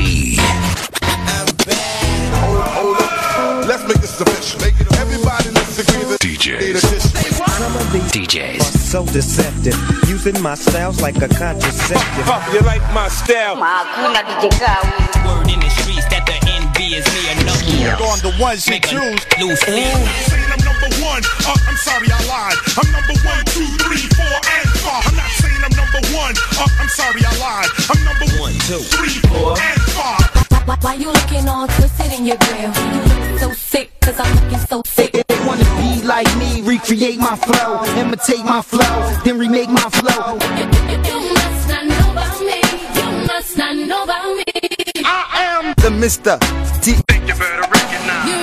T. DJs. So deceptive, using my styles like a contraceptive. Fuck, you like my style? Word in the streets that the envy is me enough. Yes. On the ones you choose, lose one. Uh, I'm sorry, I lied. I'm number one, two, three, four, and five. I'm not saying I'm number one. Uh, I'm sorry, I lied. I'm number one, two, three, four, and five. Why, you looking all twisted in your grill? You so sick, cause I'm looking so sick. They wanna be like me, recreate my flow, imitate my flow, then remake my flow. You, you must not know about me. You must not know about me. I am the Mr. T. Think you better recognize.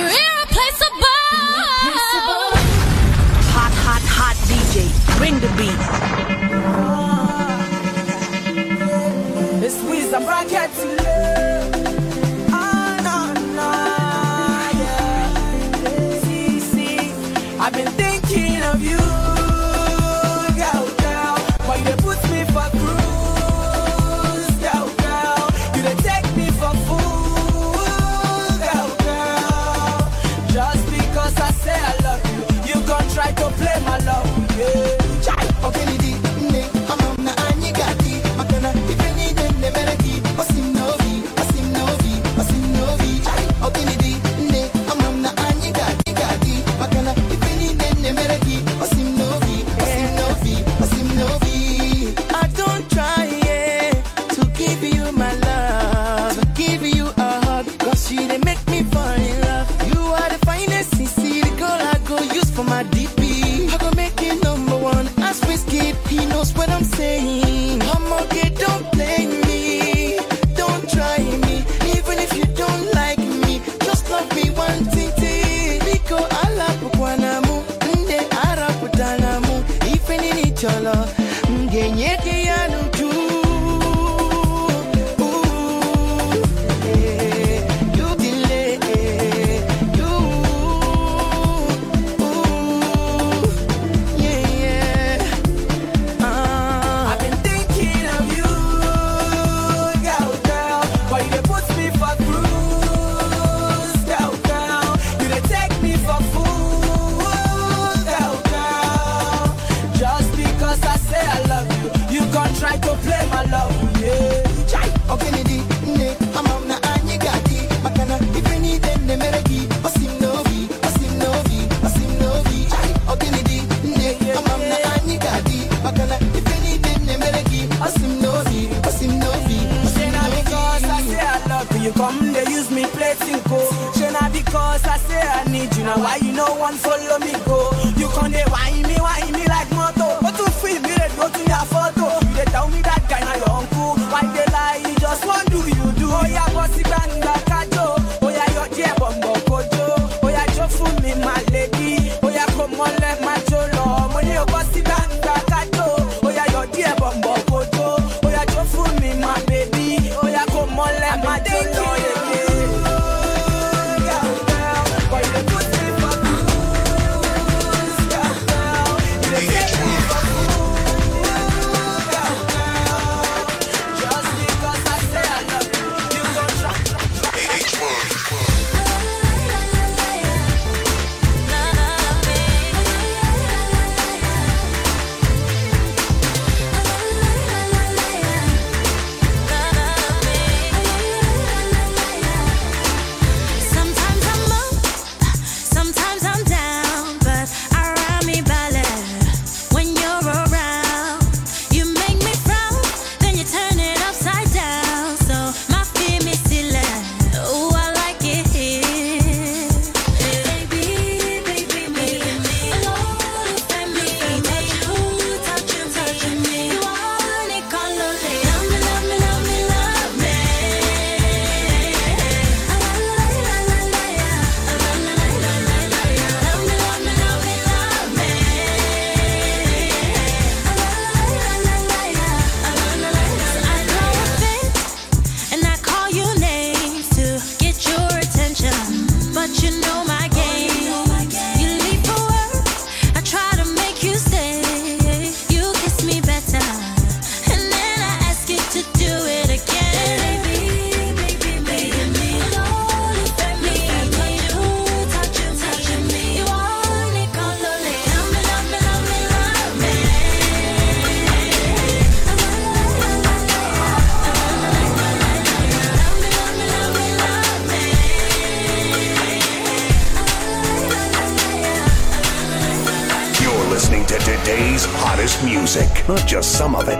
Some of it,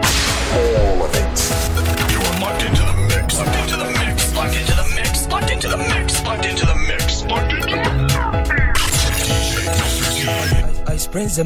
all of it. You're locked into the mix. Locked into the mix. Locked into the mix. Locked into the mix. Locked into the mix. Locked into the mix. DJ Mr. T. Ice Prince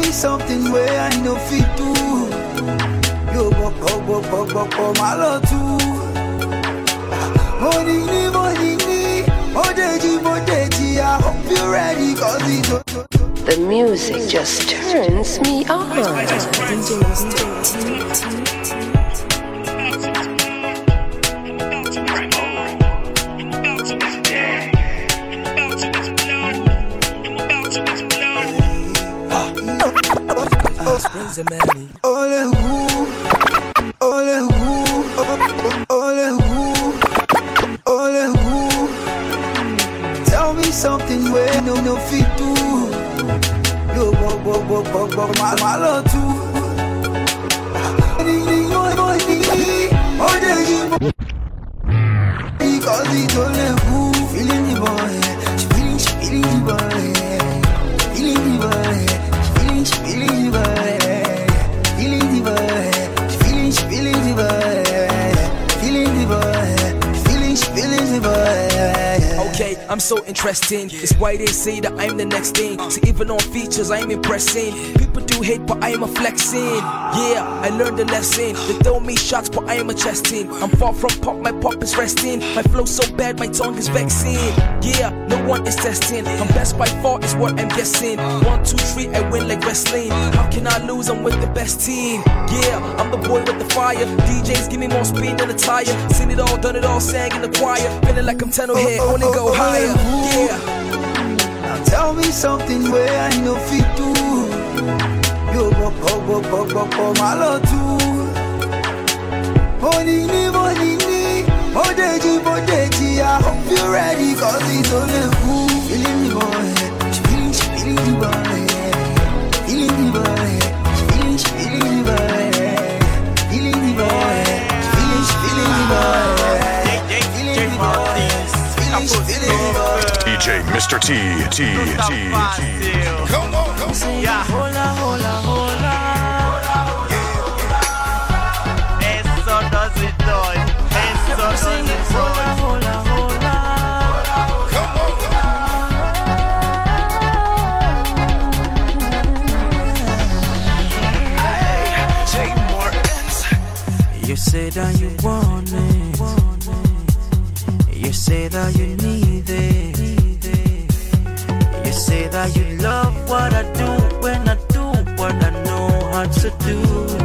me something where I know fit do Yo bok bok bok bok bok bok my love too Money ni money ni Modeji modeji I hope you're ready cause it's The music just turns me on. Manny. Ole who? Ole Ole Ole Tell me something where no no fit do. Yo bok bok bok bok bok my my love too Money ni money ni. Modeji Because it's who. Feeling the boy. She feeling, she feeling the boy I'm so interesting. It's why they say that I'm the next thing. See, even on features, I'm impressing. People hate, but I am a flexing. Yeah, I learned the lesson. They throw me shots, but I am a chesting. I'm far from pop, my pop is resting. My flow so bad, my tongue is vexing. Yeah, no one is testing. I'm best by far, is what I'm guessing. One, two, three, I win like wrestling. How can I lose? I'm with the best team. Yeah, I'm the boy with the fire. DJs give me more speed than a tire. Seen it all, done it all, sang in the choir. Feeling like I'm 10 here, only go higher. Yeah. Now tell me something where I know fit do. I hope you're ready cause it's only who Feeling the boy She feeling she feeling the boy Feeling the boy She feeling she feeling the boy Feeling the boy She feeling she feeling the boy Feeling the boy Feeling she feeling the boy DJ Mr. T. T. T. T. Come on, come on. Yeah. Say that you want it. You say that you need it. You say that you love what I do when I do what I know how to do.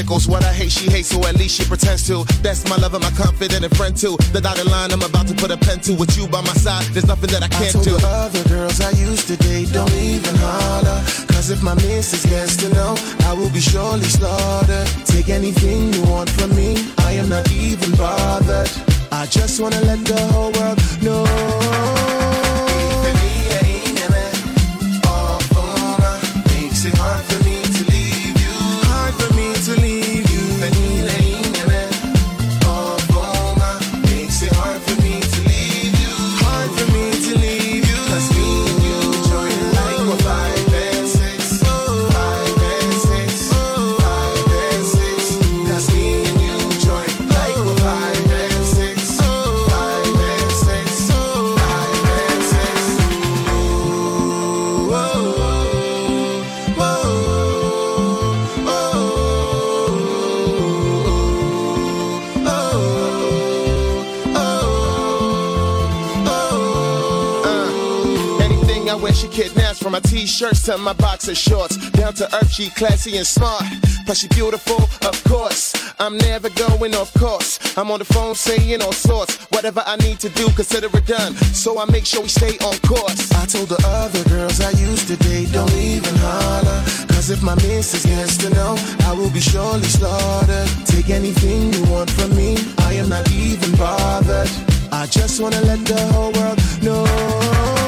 sickles. What I hate, she hates, so at least she pretends to. That's my love and my confident and friend too. The dotted line, I'm about to put a pen to. With you by my side, there's nothing that I can't I told do. Other girls I used to date don't even holler. Cause if my missus gets to know, I will be surely slaughtered. Take anything you want from me, I am not even bothered. Tops to my boxer shorts. Down to earth, she classy and smart. Plus she beautiful, of course. I'm never going off course. I'm on the phone saying all sorts. Whatever I need to do, consider it done. So I make sure we stay on course. I told the other girls I used to date, don't even holler. Cause if my missus gets to know, I will be surely slaughtered. Take anything you want from me, I am not even bothered. I just wanna let the whole world know.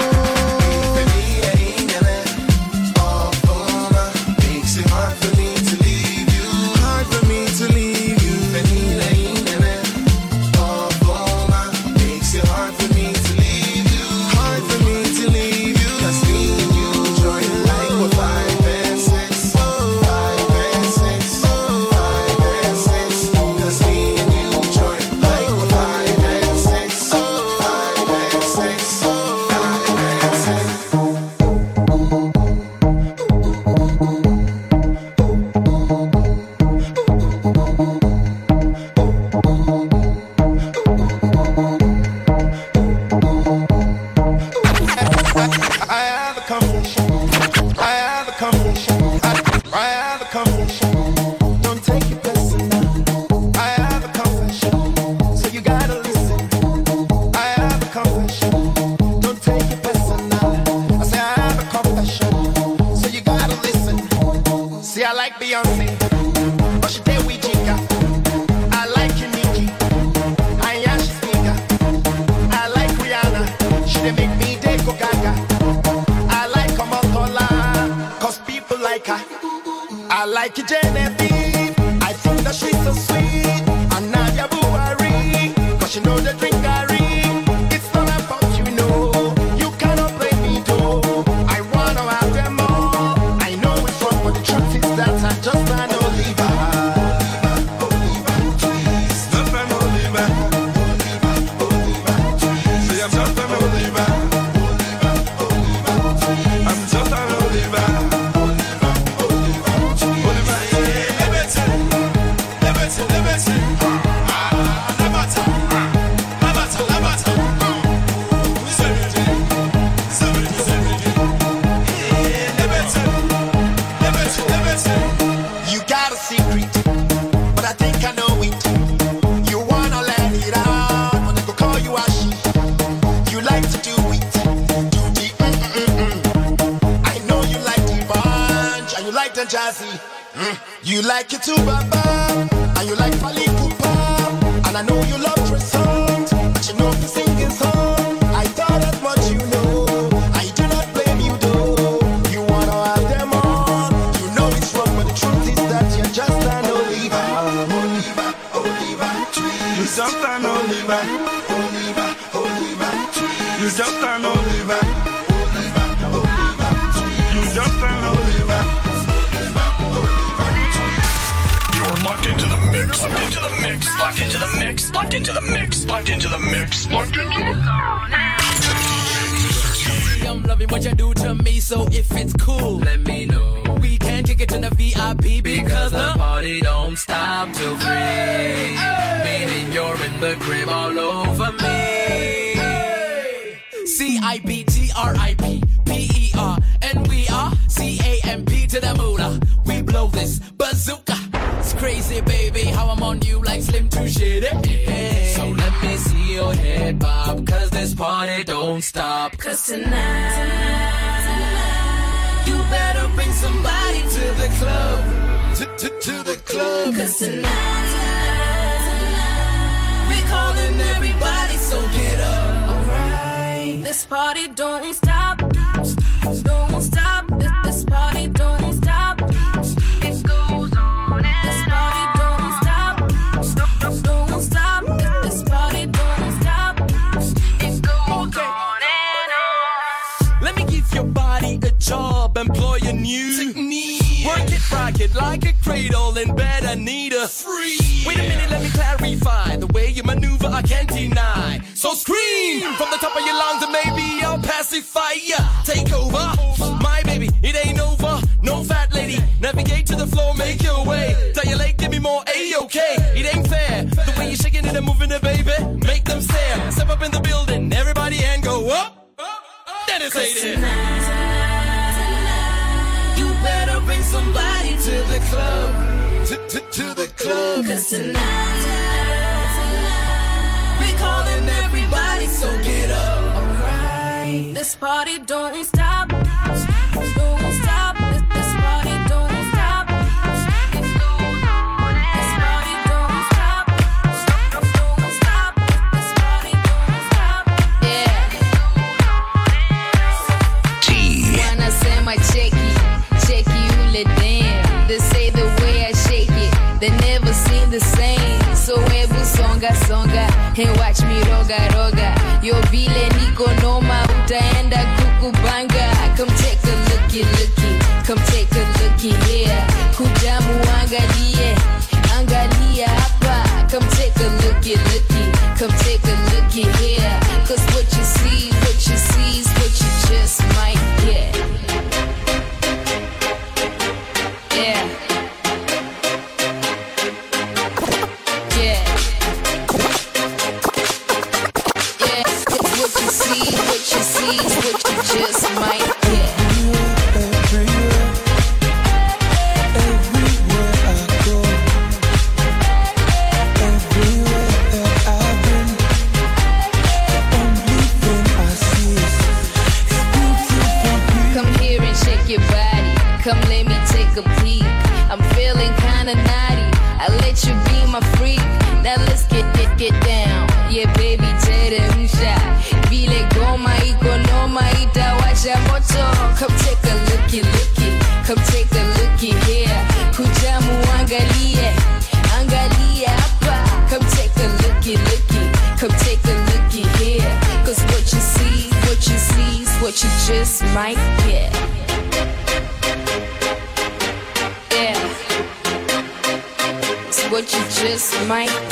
they make me gaga. I like Omotola, people like her. I like Genevieve, I think that she's so sweet. And Nadia Buhari, cause she know the drink I read. This party don't stop. Don't stop. This party don't stop. It goes on and on. Let me give your body a job. Employ new. Work it, rock it like a cradle. In bed, I need a free. Wait a minute the way you maneuver, I can't deny. So scream from the top of your lungs, and maybe I'll pacify ya. Take over, my baby, it ain't over. No fat lady, navigate to the floor, make your way. Dilate, give me more A-OK. It ain't fair. The way you're shaking it and moving it, baby, make them stare. Step up in the building, everybody, and go up. Then it's lady. Tonight, tonight, you better bring somebody to the club to, to the club. Cause tonight, tonight, we calling everybody, so get up. Alright, this party don't stop. Hey, watch me roga roga. Yo vile niko noma kinda naughty. I let you be my freak. Now let's get get get down. Yeah, baby, teremsha. Vile goma iko noma itawasha moto. Come take a looky looky. Come take a looky here. Kujamu muangalie. Angalie apa? Come take a looky looky. Come take a looky here. Cause what you see, what you see is what you just might get. just might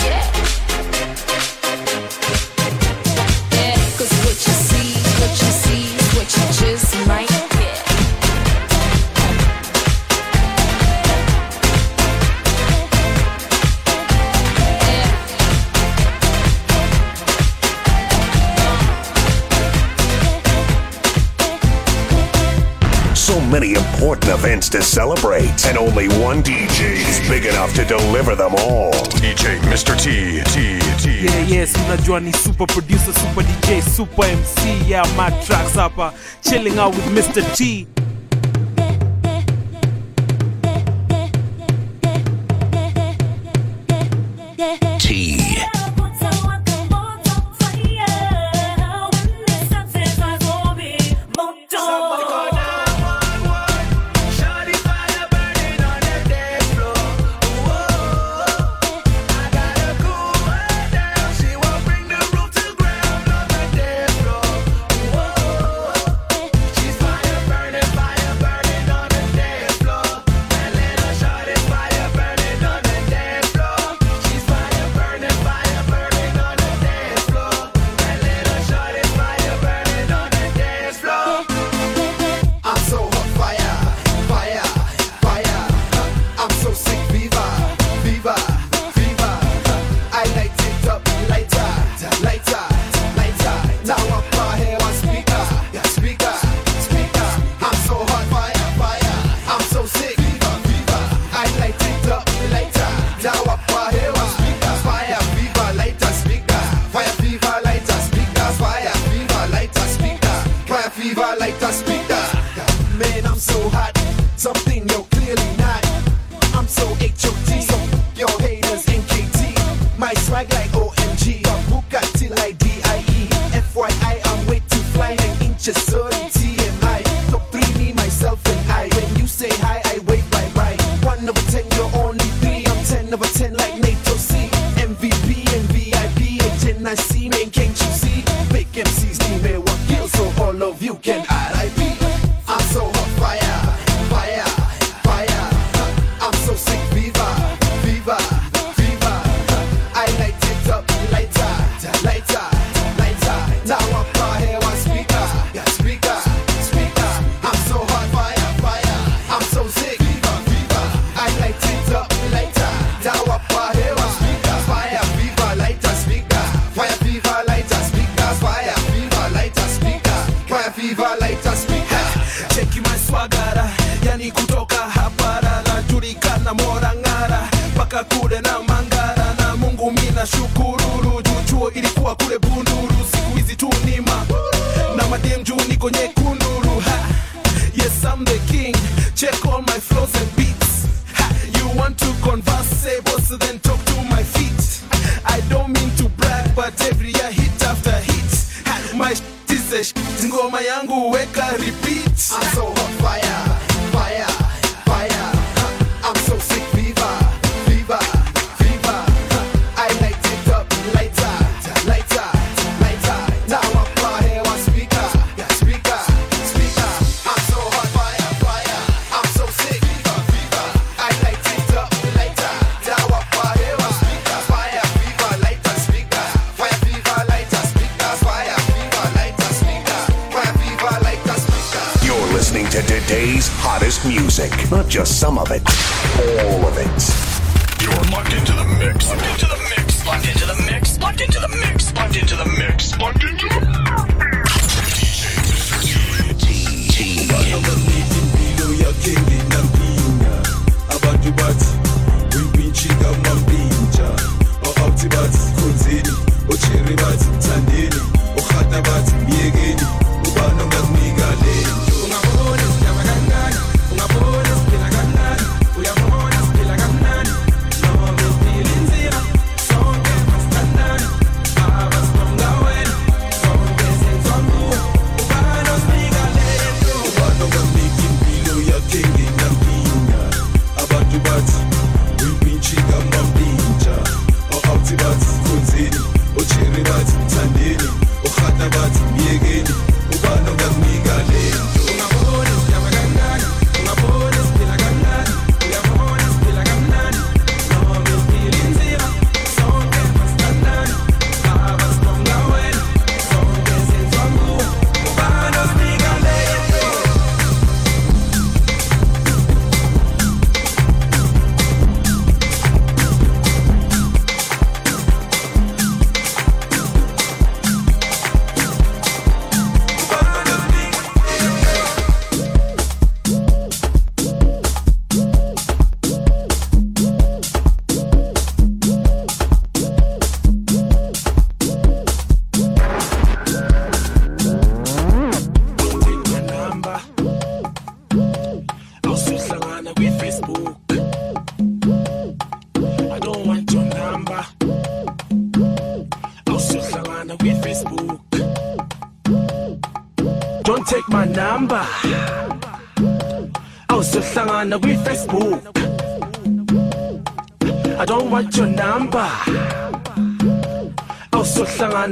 important events to celebrate, and only one DJ is big enough to deliver them all. DJ Mr. T, T, T. Yeah, yes, mnajua ni super producer, super DJ, super MC. Yeah, my tracks hapa, uh, chilling out with Mr. T.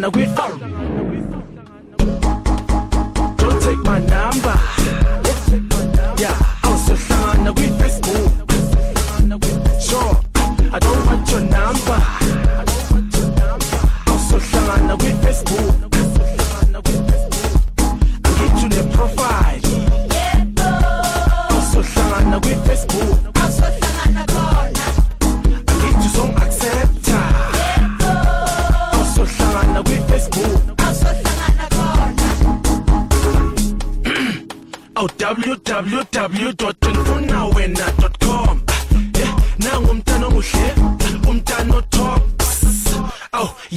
Now we.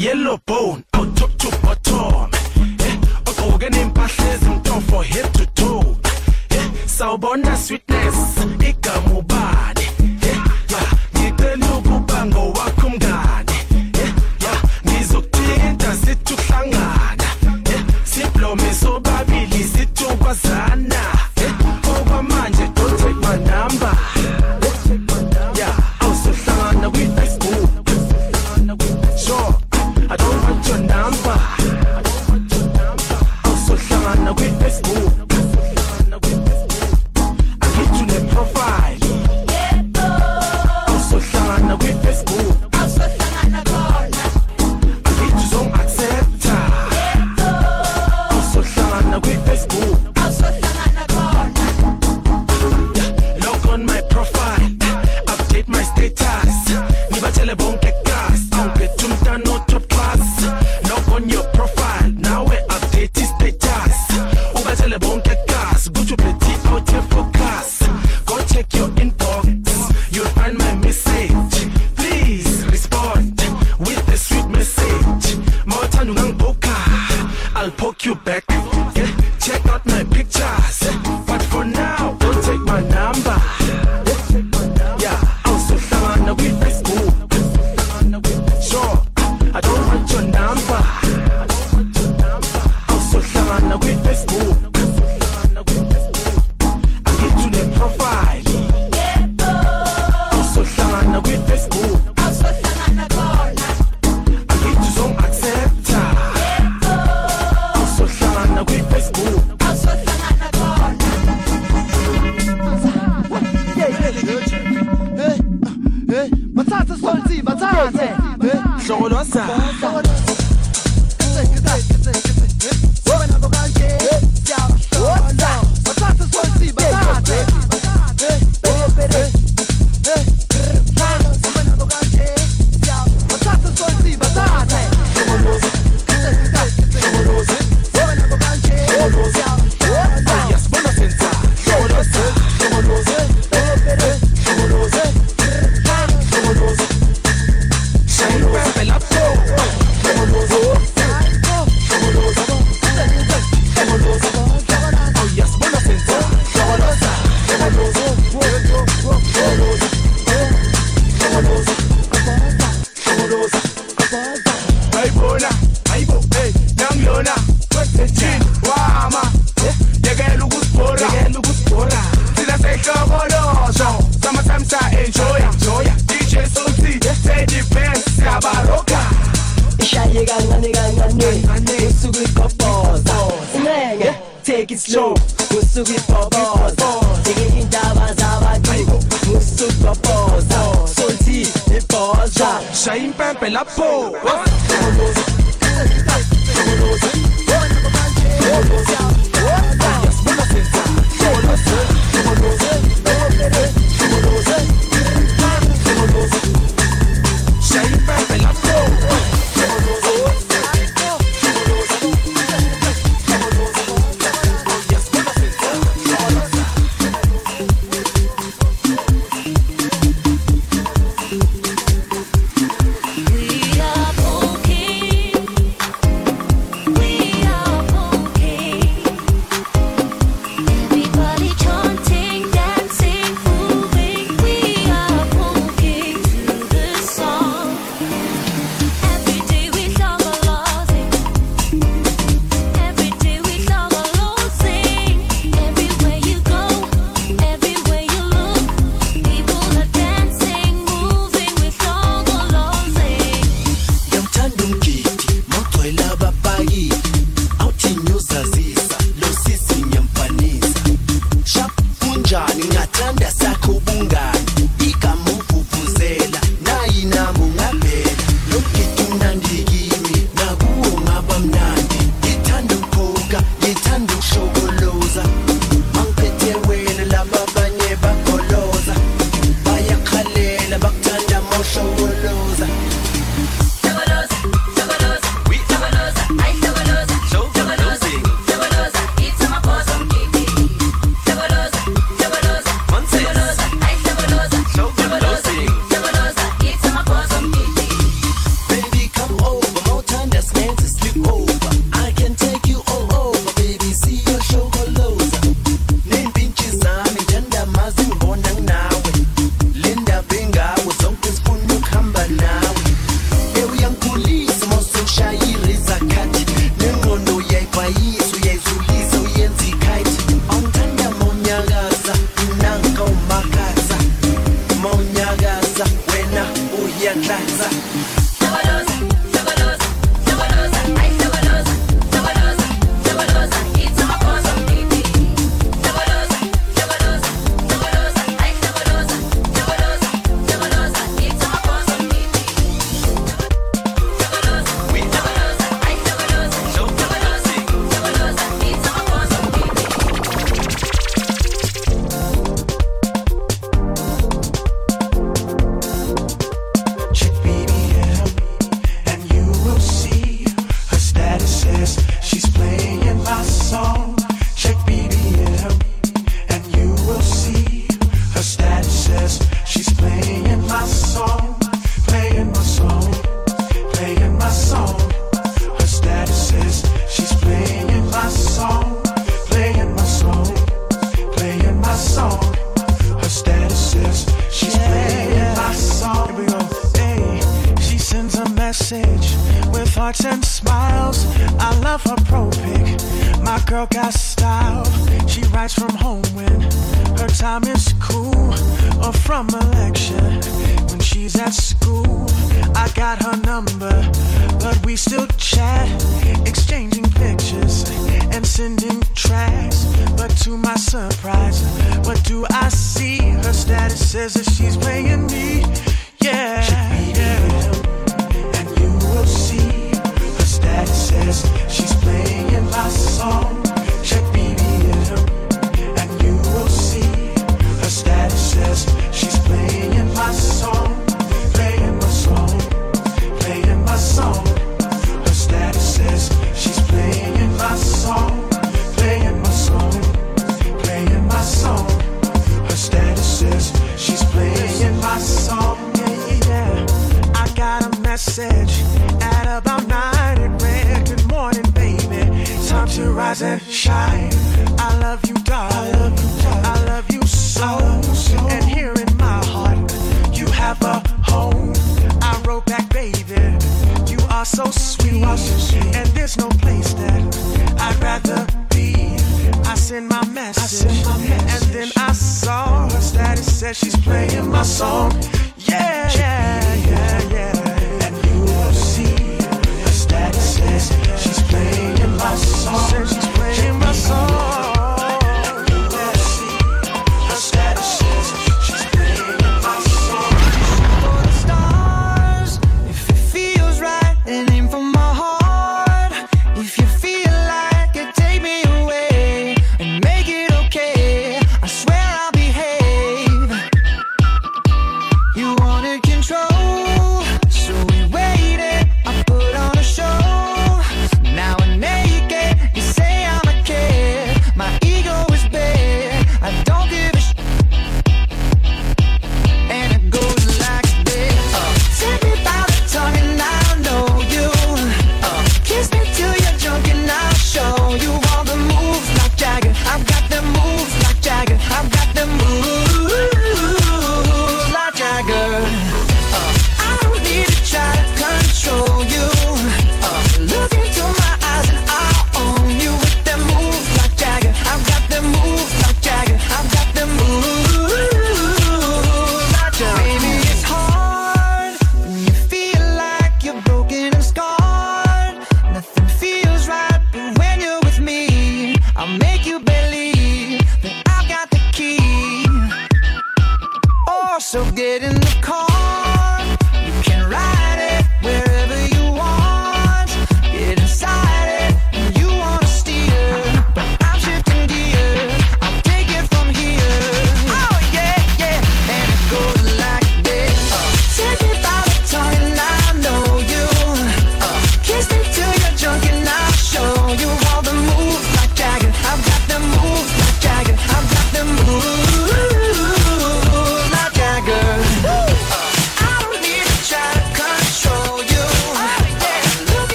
yellow bone oh, top to bottom. Eh ogqoke nempahla ezintofo head to toe. Eh sawubona sweet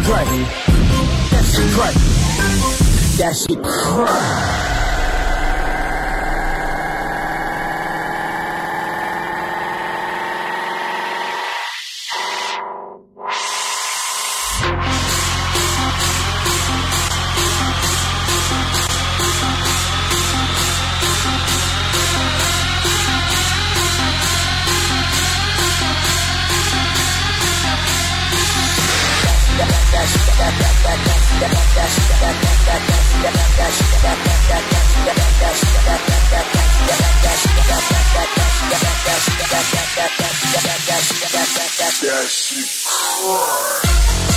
That shit crack. That shit crack. That shit crack. Dash, you dash,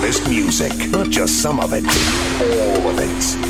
hottest music, not just some of it, all of it.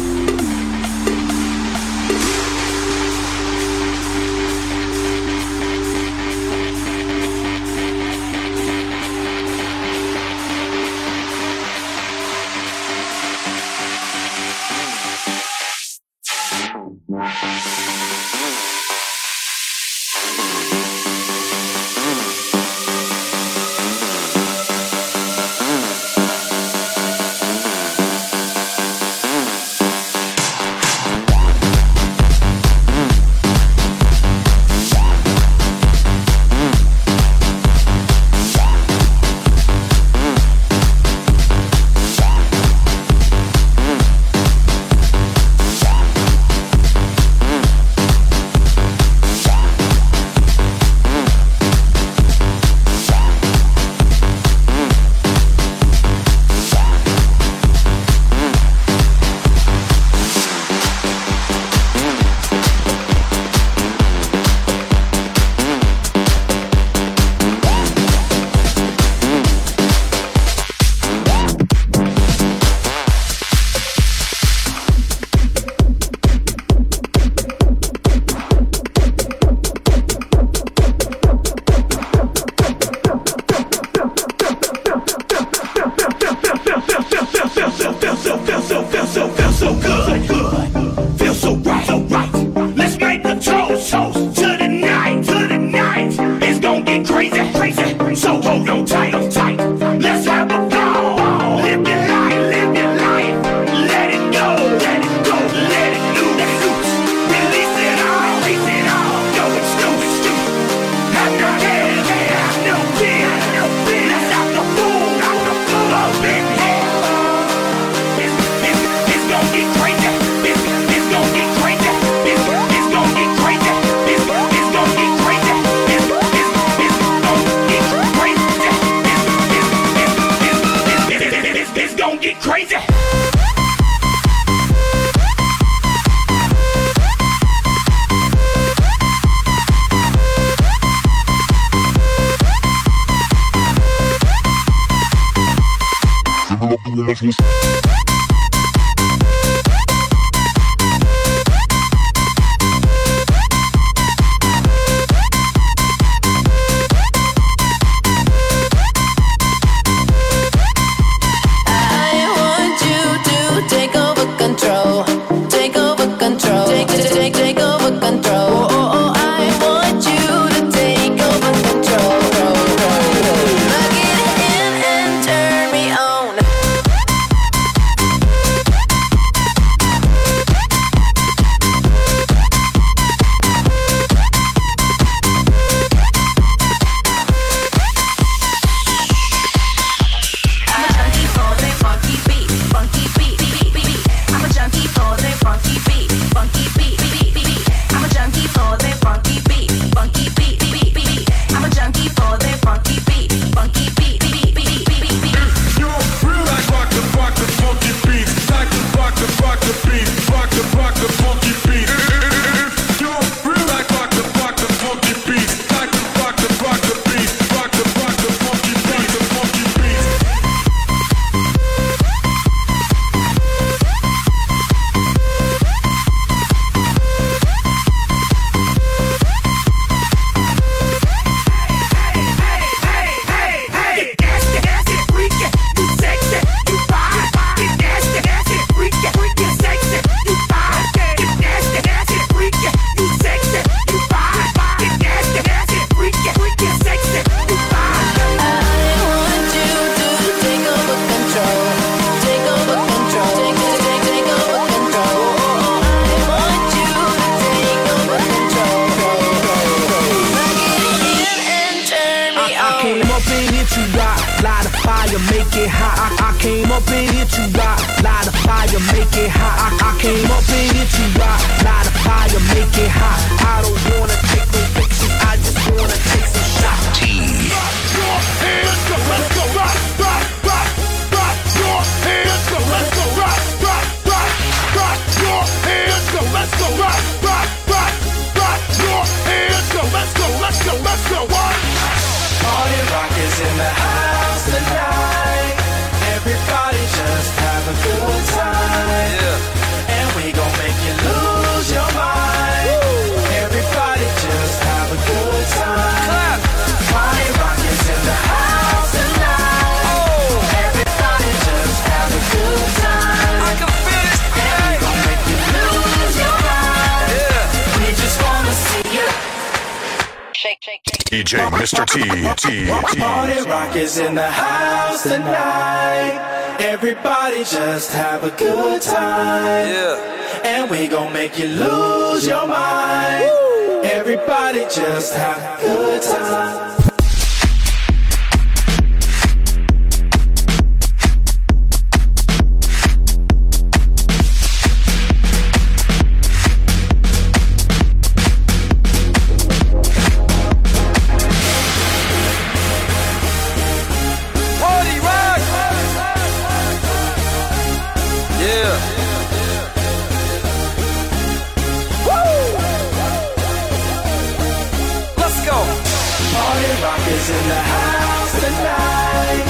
rock is in the house tonight.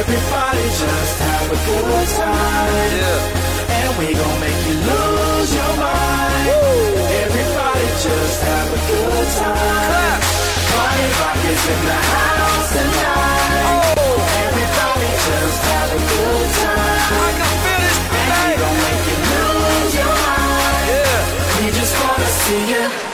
Everybody just have a good time. Yeah. And we gon' make you lose your mind. Woo. Everybody just have a good time. Clap. Party rock is in the house tonight. Oh. Everybody just have a good time. I can feel this tonight. And we gon' make you lose your mind. Yeah. We just wanna see you.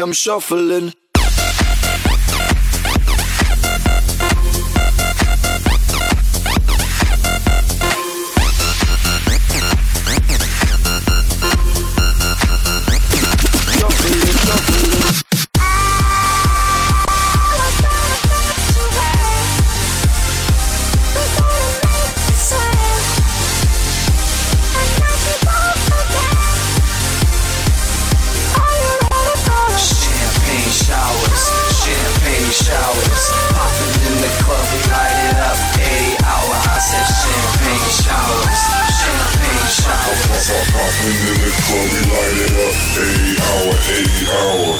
I'm shuffling. In the club, we light it up. Eight hour, eight hour.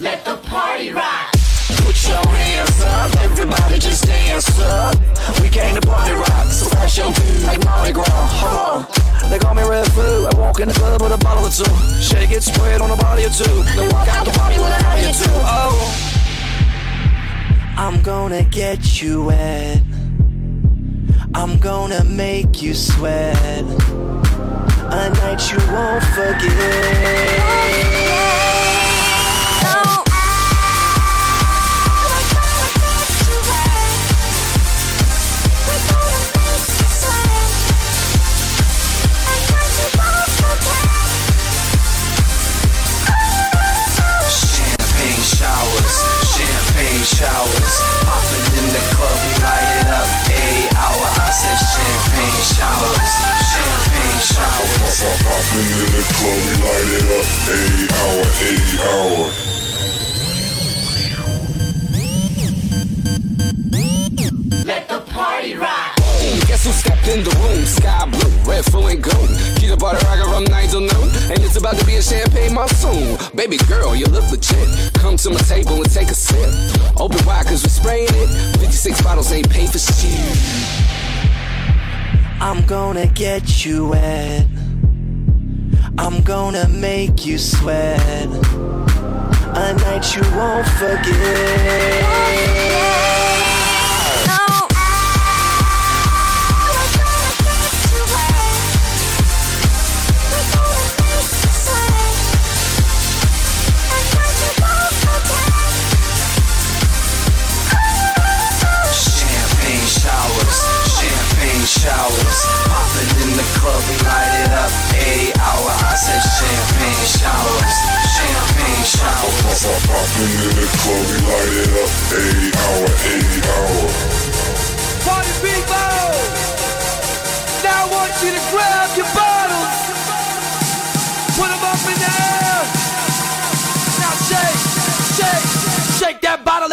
Let the party rock. Put your hands up, everybody just dance up. We came to party rock, so flash your feet like Mardi Gras. Hold on. They call me Redfoo. I walk in the club with a bottle or two. Shake it, spread on a body or two. Then walk out the party with a hottie or two. Oh. I'm gonna get you wet. I'm gonna make you sweat. A night you won't forget. Popping in the club, we light it up. Eight hour, eight hour. Let the party rock. Guess who stepped in the room? Sky Blu, red, full and gold. The butter rocker from 9 till noon. And it's about to be a champagne monsoon. Baby girl, you look legit. Come to my table and take a sip. Open wide, cause we're spraying it. 56 bottles ain't paid for shit. I'm gonna get you wet. I'm gonna make you sweat. A night you won't forget. Showers. Popping in the club, we light it up. 80 hour, I said champagne showers, champagne showers. Popping in the club, we light it up. Eight hour, eight hour. Party people! Now I want you to grab your bottles, put them up in the air. Now shake, shake, shake that bottle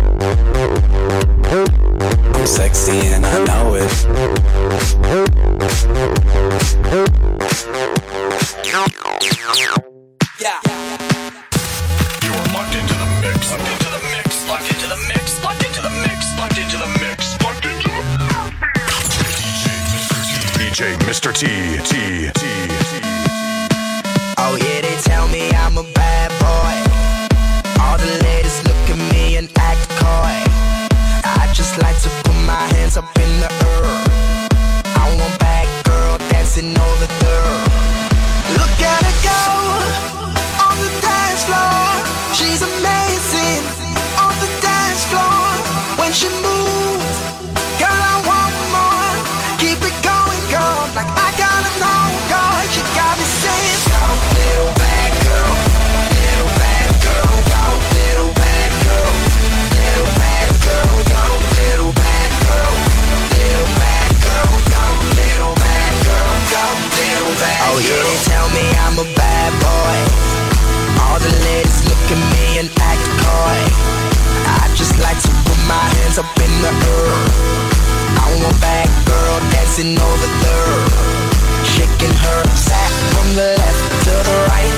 I'm sexy and I know it. You are locked into the mix, locked into the mix, locked into the mix, locked into the mix, locked into the mix, locked into DJ Mr. T. T. T. Oh yeah, they tell me I'm a bad boy. All the ladies look at me and act hands up in the air. I want back, girl, dancing all the girl. Look at her go on the dance floor. She's amazing on the dance floor when she moves. like to put my hands up in the air. I want back girl dancing over the shaking her sack from the left to the right,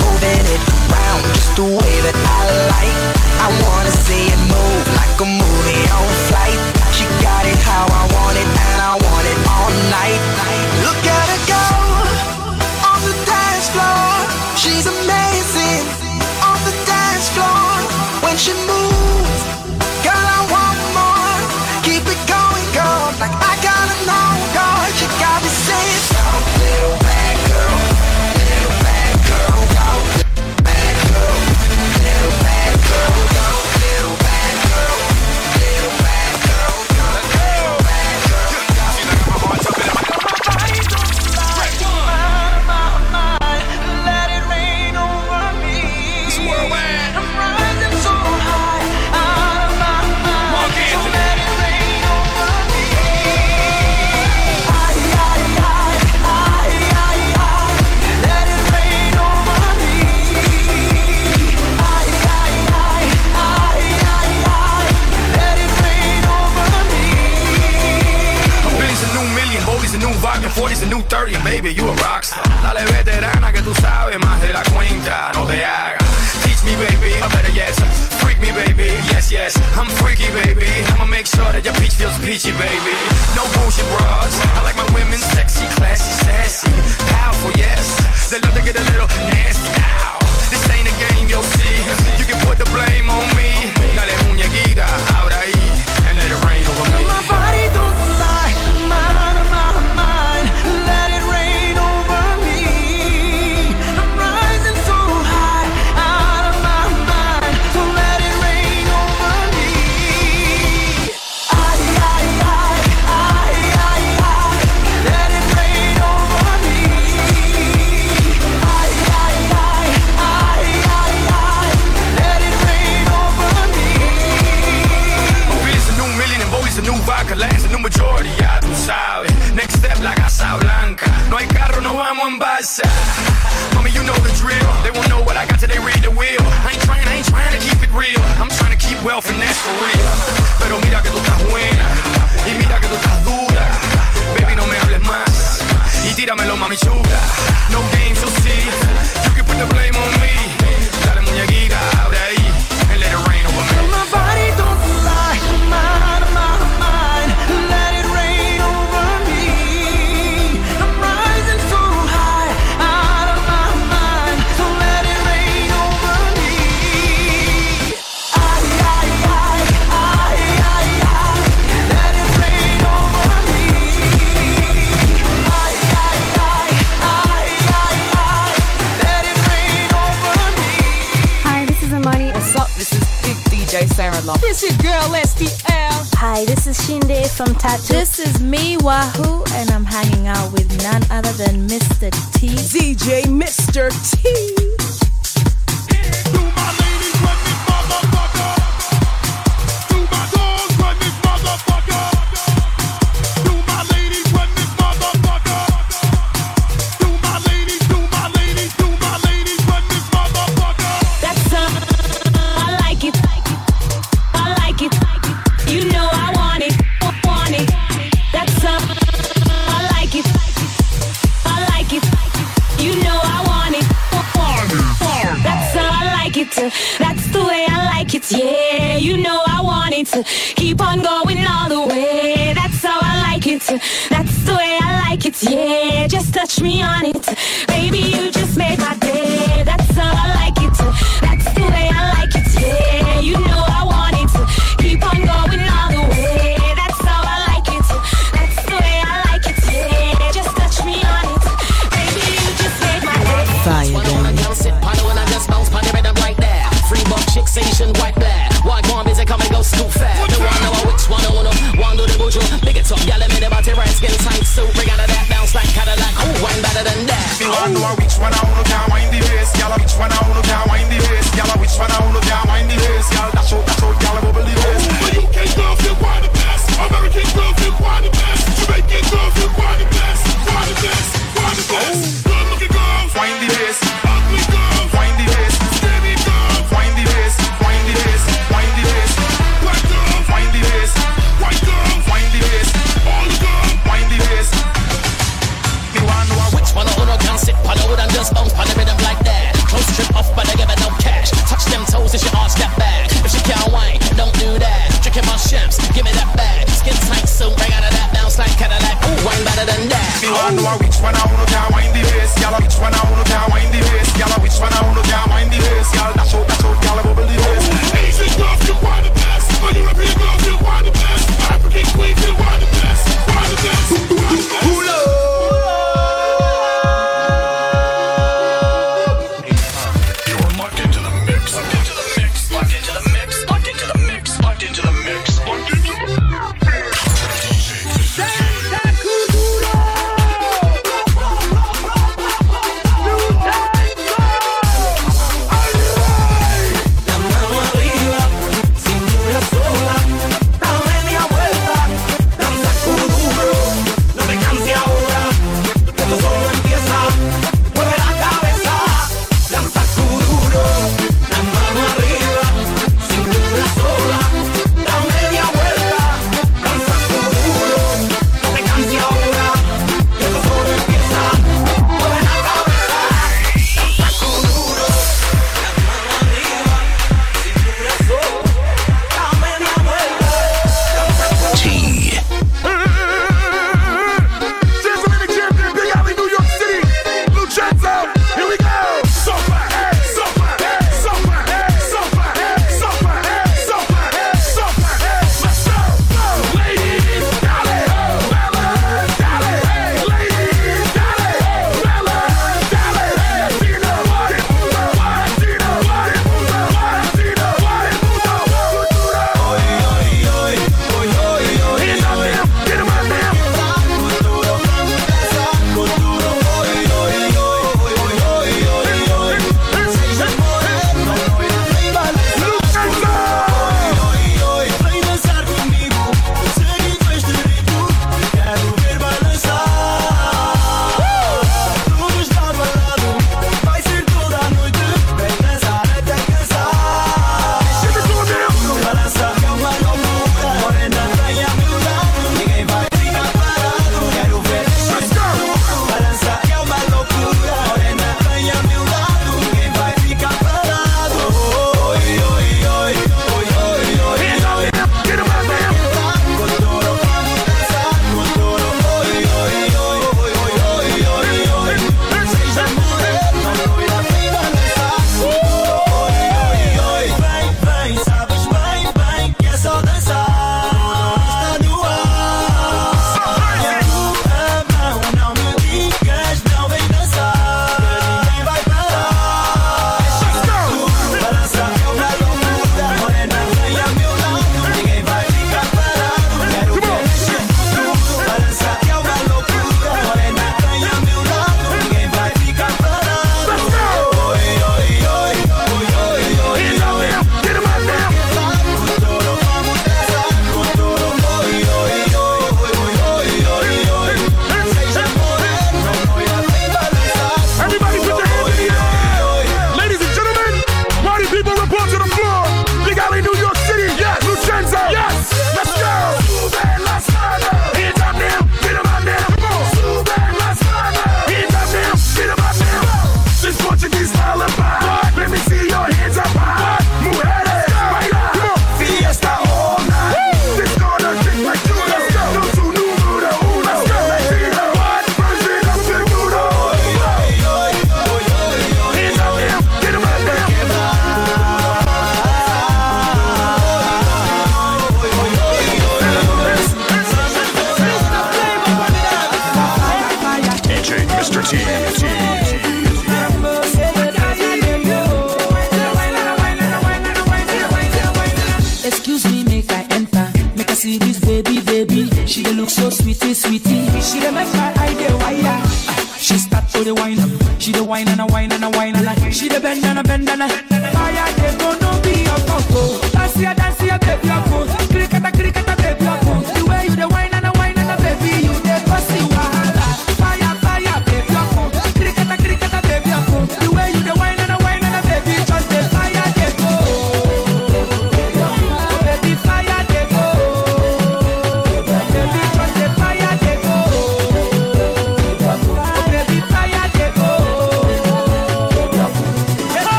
moving it around just the way that I like. I wanna see it move like a movie on flight. She got it how I want it, and I want it all night. Look at her go on the dance floor. She's amazing on the dance floor when she moves. Sarah Long. This your girl STL. Hi, this is Shinde from Tattoo. This is me Wahoo, and I'm hanging out with none other than Mr. T. DJ Mr. T. me on it. Which one reach when I hold down, wind the. Y'all reach when I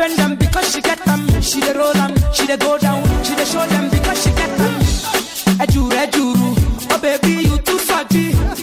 bend them because she get them. She the roll them, she the go down, she the show them because she get them. Ejuru, ejuru, oh baby, you too fatty.